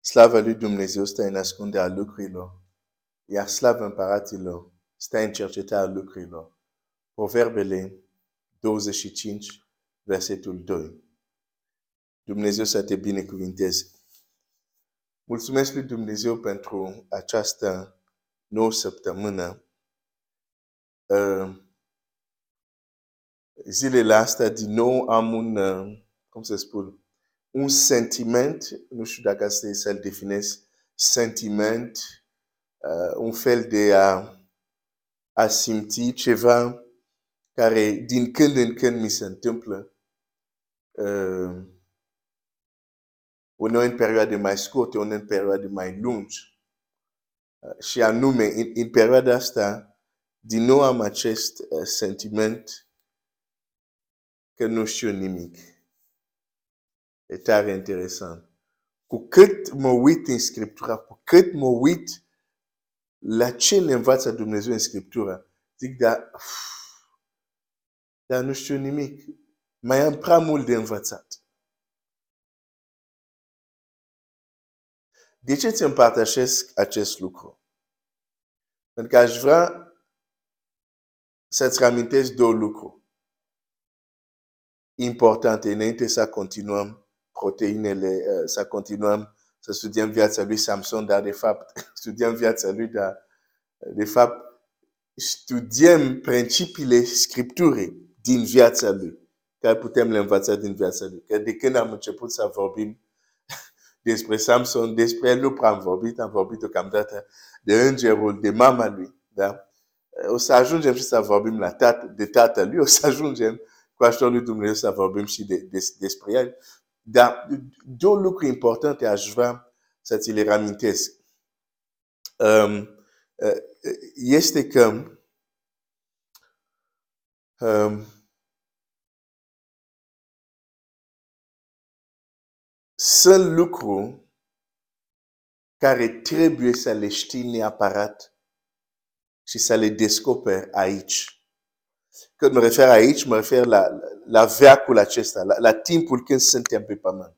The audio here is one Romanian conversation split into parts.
Slava lui Dumnezeu stă în ascunde a lucrurilor, iar slava împăratilor stă în cercetarea lucrurilor. Proverbele 25, versetul 2. Dumnezeu să te binecuvinteze. Mulțumesc lui Dumnezeu pentru această nouă săptămână. Uh, zilele astea, din nou, am un, uh, cum să spun, un sentiment, nu știu dacă asta e să-l definez, sentiment, uh, un fel de a, a simți ceva care din când în când mi se întâmplă. Uh, uneori în perioade mai scurte, uneori în perioade mai lungi. Uh, și anume, în, în perioada asta, din nou am acest uh, sentiment că nu știu nimic. E tare interesant. Cu cât mă uit în Scriptura, cu cât mă uit la ce ne învață Dumnezeu în Scriptura, zic, dar, dar nu știu nimic. Mai am prea mult de învățat. De ce ți împărtășesc acest lucru? Pentru că aș vrea să-ți reamintesc două lucruri importante înainte să continuăm proteinele, uh, să continuăm să studiem viața lui Samson, dar de fapt studiem viața lui, dar de fapt studiem principiile Scripturii din viața lui, care putem le învăța din viața lui. Că de când am început să vorbim despre Samson, despre el nu prea am vorbit, am vorbit deocamdată de îngerul, de mama lui. Da? O să ajungem și să vorbim la tat, de tatăl lui, o să ajungem cu ajutorul lui Dumnezeu să vorbim și de, de, despre el. Dar două lucruri importante aș vrea să ți le reamintesc. Um, uh, este că um, sunt lucruri care trebuie să le știi neapărat și să le descoperi aici. Când mă refer aici, mă refer la, la veacul acesta, la, la timpul când suntem pe pământ.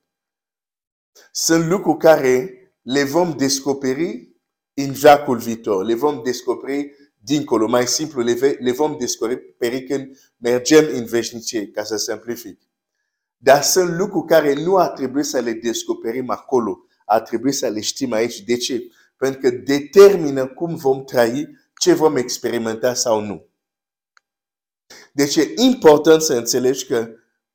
Sunt lucruri care le vom descoperi în veacul viitor, le vom descoperi dincolo. Mai simplu, le, le vom descoperi când mergem în veșnicie, ca să simplific. Dar sunt lucruri care nu ar trebui să le descoperim acolo, ar trebui să le știm aici. De ce? Pentru că determină cum vom trăi, ce vom experimenta sau nu. Deci e important să înțelegi că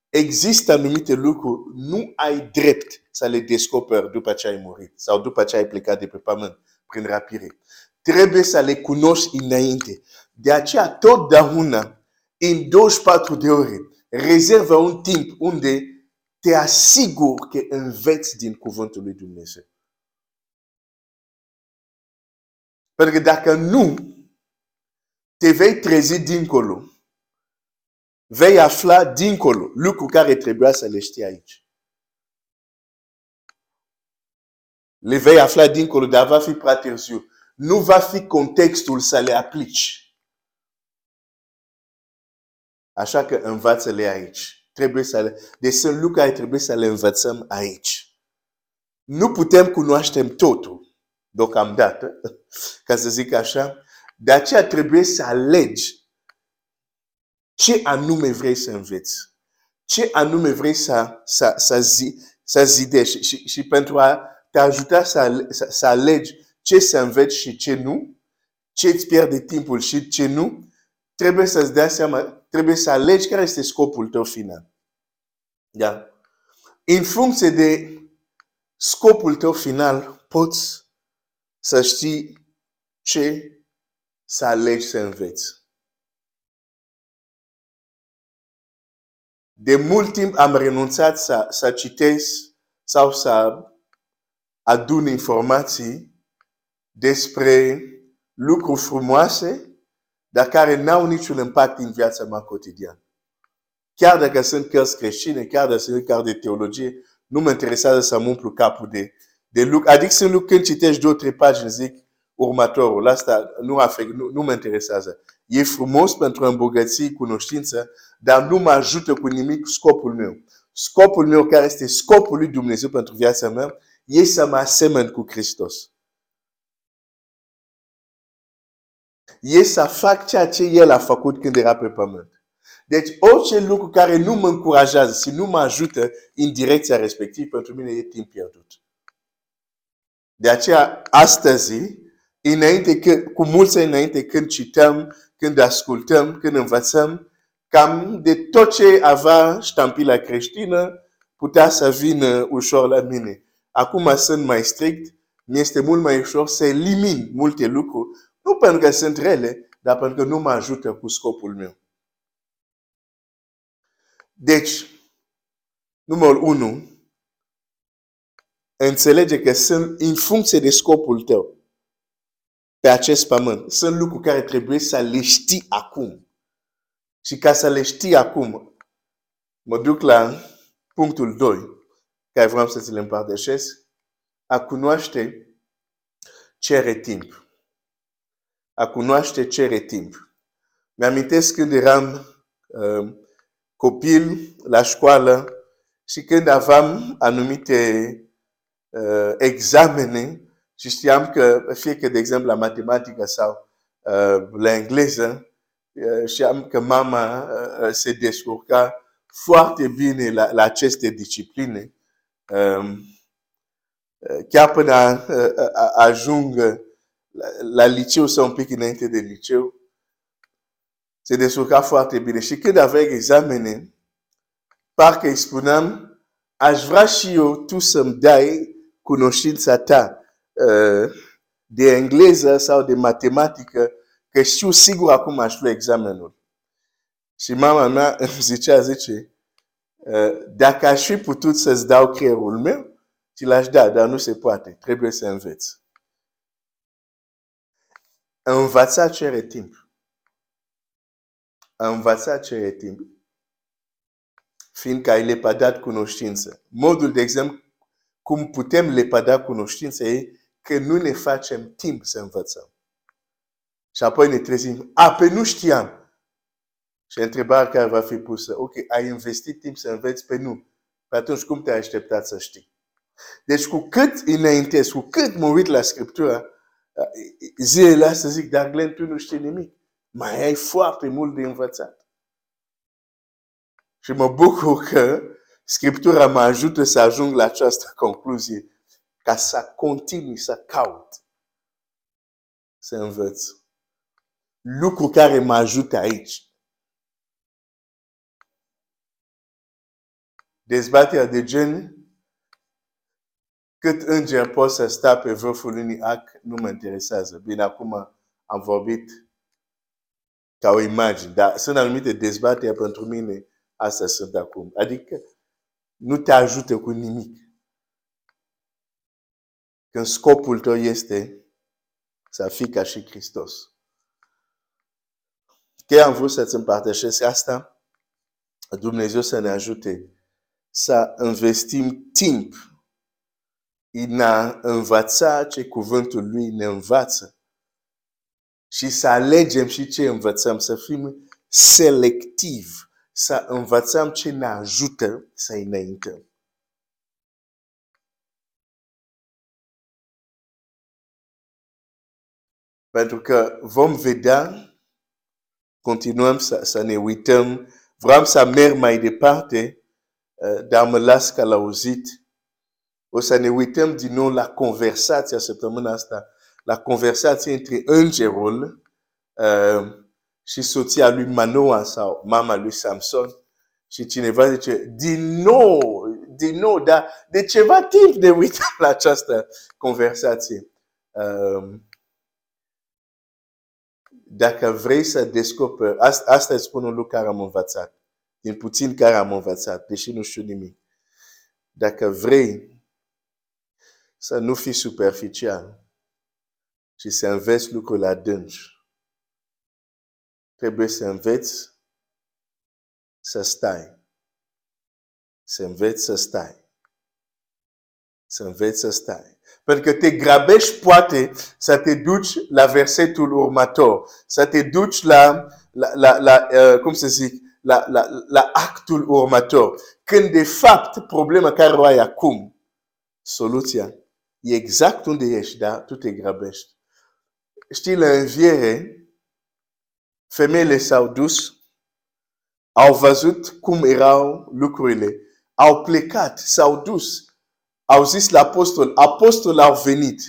există anumite lucruri, nu ai drept să le descoperi după ce ai murit sau după ce ai plecat de pe pământ prin rapire. Trebuie să le cunoști înainte. De aceea, totdeauna, în 24 de ore, rezervă un timp unde te asiguri că înveți din cuvântul lui Dumnezeu. Pentru că dacă nu, te vei trezi dincolo vei afla dincolo lucruri care trebuia să le știi aici. Le vei afla dincolo, dar va fi prea târziu. Nu va fi contextul să le aplici. Așa că învață-le aici. Trebuie să le... Deci sunt lucruri care trebuie să le învățăm aici. Nu putem cunoaștem totul deocamdată, ca să zic așa. De aceea trebuie să alegi ce anume vrei să înveți? Ce anume vrei să, să, să, zi, să zidești? Și, și pentru a te ajuta să, să, să alegi ce să înveți și ce nu, ce îți pierde timpul și ce nu, trebuie să-ți dea seama, trebuie să alegi care este scopul tău final. Da? În funcție de scopul tău final, poți să știi ce să alegi să înveți. De mult timp am renunțat să, să citesc sau să adun informații despre lucruri frumoase, dar care n-au niciun impact în viața mea cotidiană. Chiar dacă sunt cărți creștine, chiar dacă sunt cărți de teologie, nu mă interesează să mă umplu capul de, de lucruri. Adică sunt lucruri când citești două, trei pagini, zic următorul. Asta nu, afect, nu, nu mă interesează. E frumos pentru a îmbogăți cunoștință, dar nu mă ajută cu nimic scopul meu. Scopul meu, care este scopul lui Dumnezeu pentru viața mea, e să mă asemăn cu Hristos. E să fac ceea ce El a făcut când era pe pământ. Deci orice lucru care nu mă încurajează și nu mă ajută în direcția respectivă, pentru mine e timp pierdut. De aceea, astăzi, înainte, cu mulți înainte, când cităm, când ascultăm, când învățăm, cam de tot ce avea ștampila creștină, putea să vină ușor la mine. Acum sunt mai strict, mi este mult mai ușor să elimin multe lucruri, nu pentru că sunt rele, dar pentru că nu mă ajută cu scopul meu. Deci, numărul 1, înțelege că sunt în funcție de scopul tău pe acest pământ. Sunt lucruri care trebuie să le știi acum. Și ca să le știi acum, mă duc la punctul 2, care vreau să ți le împărtășesc. A cunoaște cere timp. A cunoaște cere timp. Mi-amintesc când eram uh, copil la școală și când aveam anumite uh, examene și știam că, fie că, de exemplu, la matematică sau uh, la engleză, uh, știam că mama uh, se descurca foarte bine la, la aceste discipline. Um, uh, chiar până a, a, ajung la, la liceu sau un pic înainte de liceu, se descurca foarte bine. Și când avea examene, parcă îi spuneam, aș vrea și eu tu să-mi dai cunoștința ta uh, de engleză sau de matematică, că știu sigur acum aș lua examenul. Și mama mea îmi zicea, zice, uh, dacă aș fi putut să-ți dau creierul meu, ți l-aș da, dar nu se poate. Trebuie să înveți. Învăța cere timp. Învăța cere timp. Fiindcă ai lepădat cunoștință. Modul, de exemplu, cum putem lepăda cunoștință e că nu ne facem timp să învățăm. Și apoi ne trezim, a, pe nu știam. Și întrebarea care va fi pusă, ok, ai investit timp să înveți pe nu. Pe atunci cum te-ai așteptat să știi? Deci cu cât înaintez, cu cât mă uit la Scriptură, zilele astea zic, dar Glenn, tu nu știi nimic. Mai ai foarte mult de învățat. Și mă bucur că Scriptura mă ajută să ajung la această concluzie ca să continui să caut să învăț. Lucru care mă ajută aici. Dezbaterea de gen, cât înger pot să sta pe vârful unui ac, nu mă interesează. Bine, acum am vorbit ca o imagine, dar sunt anumite dezbateri pentru mine, asta sunt acum. Adică nu te ajută cu nimic. Când scopul tău este să fii ca și Hristos. Chiar am vrut să-ți împărtășesc asta. Dumnezeu să ne ajute să investim timp în a învăța ce cuvântul Lui ne învață și să alegem și ce învățăm, să fim selectiv, să învățăm ce ne ajută să înaintăm. Pentru că vom vedea, continuăm să, să ne uităm, vreau să merg mai departe, uh, dar mă las că l-auzit. O să ne uităm din nou la conversația săptămâna asta, la conversație între îngerul uh, și soția lui Manoa sau mama lui Samson. Și cineva zice, din nou, din nou, dar de ceva timp de uităm la această conversație. Uh, dacă vrei să descoperi, asta, asta spun un lucru care am învățat, din puțin care am învățat, deși nu știu nimic. Dacă vrei să nu fii superficial și să înveți lucruri adânci, trebuie să înveți să stai. Să înveți să stai. Să înveți să stai. Pentru că te grăbești poate să te duci la versetul următor, să te duci la, la, la, la uh, cum să zic, la, la, la actul următor. Când de fapt problema care o ai acum soluția e exact unde ești, tu te grăbești. Știi, la înviere, femeile s-au dus, au văzut cum erau lucrurile, plecat, s-au dus, au zis la apostol, apostol au venit,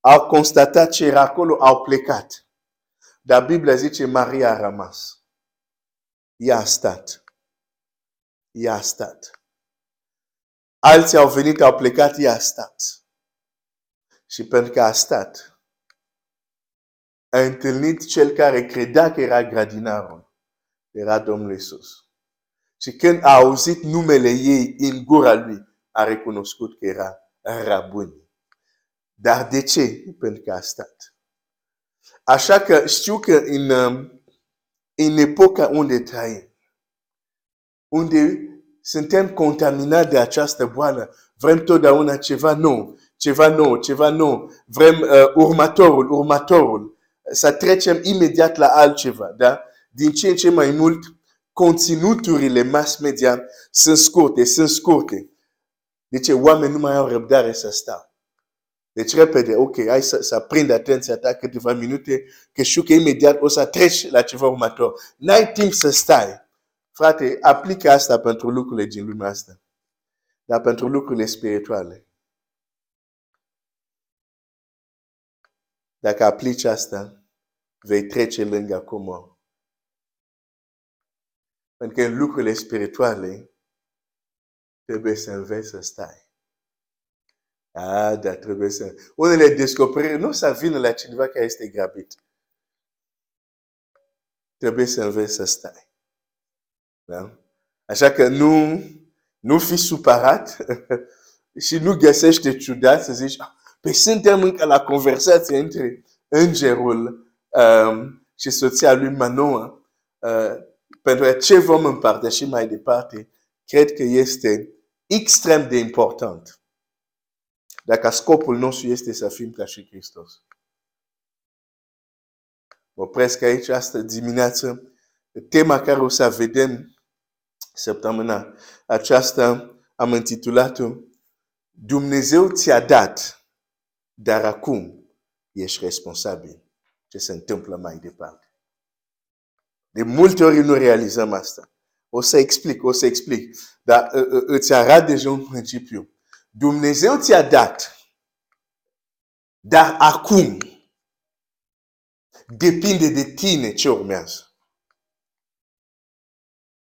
au constatat ce era acolo, au plecat. Dar Biblia zice, Maria a rămas. Ea a stat. Ea a stat. Alții au venit, au plecat, ea a stat. Și pentru că a stat, a întâlnit cel care credea că era grădinarul. Era Domnul Isus. Și când a auzit numele ei în gura lui, a recunoscut că era rabun. Dar de ce? Pentru că a stat. Așa că știu că în, um, în epoca unde trăim, unde suntem contaminați de această boală, vrem totdeauna ceva nou, ceva nou, ceva nou, vrem uh, următorul, următorul, să trecem imediat la altceva, da? Din ce în ce mai mult, conținuturile mass media sunt scurte, sunt scurte. Deci oamenii nu mai au răbdare să stau. Deci repede, ok, hai să, să prind atenția ta câteva minute, că știu că imediat o să treci la ceva următor. N-ai timp să stai. Frate, aplică asta pentru lucrurile din lumea asta. Dar pentru lucrurile spirituale. Dacă aplici asta, vei trece lângă acum. Pentru că în lucrurile spirituale trebuie să înveți să stai. Ah, dar trebuie să... Unele descoperiri nu să vină la cineva care este grabit. Trebuie să înveți să stai. Da? Așa că nu, nu fi supărat și nu găsește ciudat să zici, ah, păi suntem încă la conversație între îngerul um, și soția lui Manoa. Uh, pentru ce vom împărtăși mai departe, cred că este extrem de important. Dacă scopul nostru este să fim ca și Hristos. Mă opresc aici asta dimineață. Tema care o să vedem săptămâna aceasta am intitulat-o Dumnezeu ți-a dat, dar acum ești responsabil ce se întâmplă mai departe. De multe ori nu realizăm asta. O să explic, o să explic. Dar uh, uh, îți arăt deja un principiu. Dumnezeu ți-a dat. Dar acum depinde de tine ce urmează.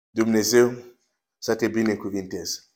Dumnezeu să te binecuvinteze.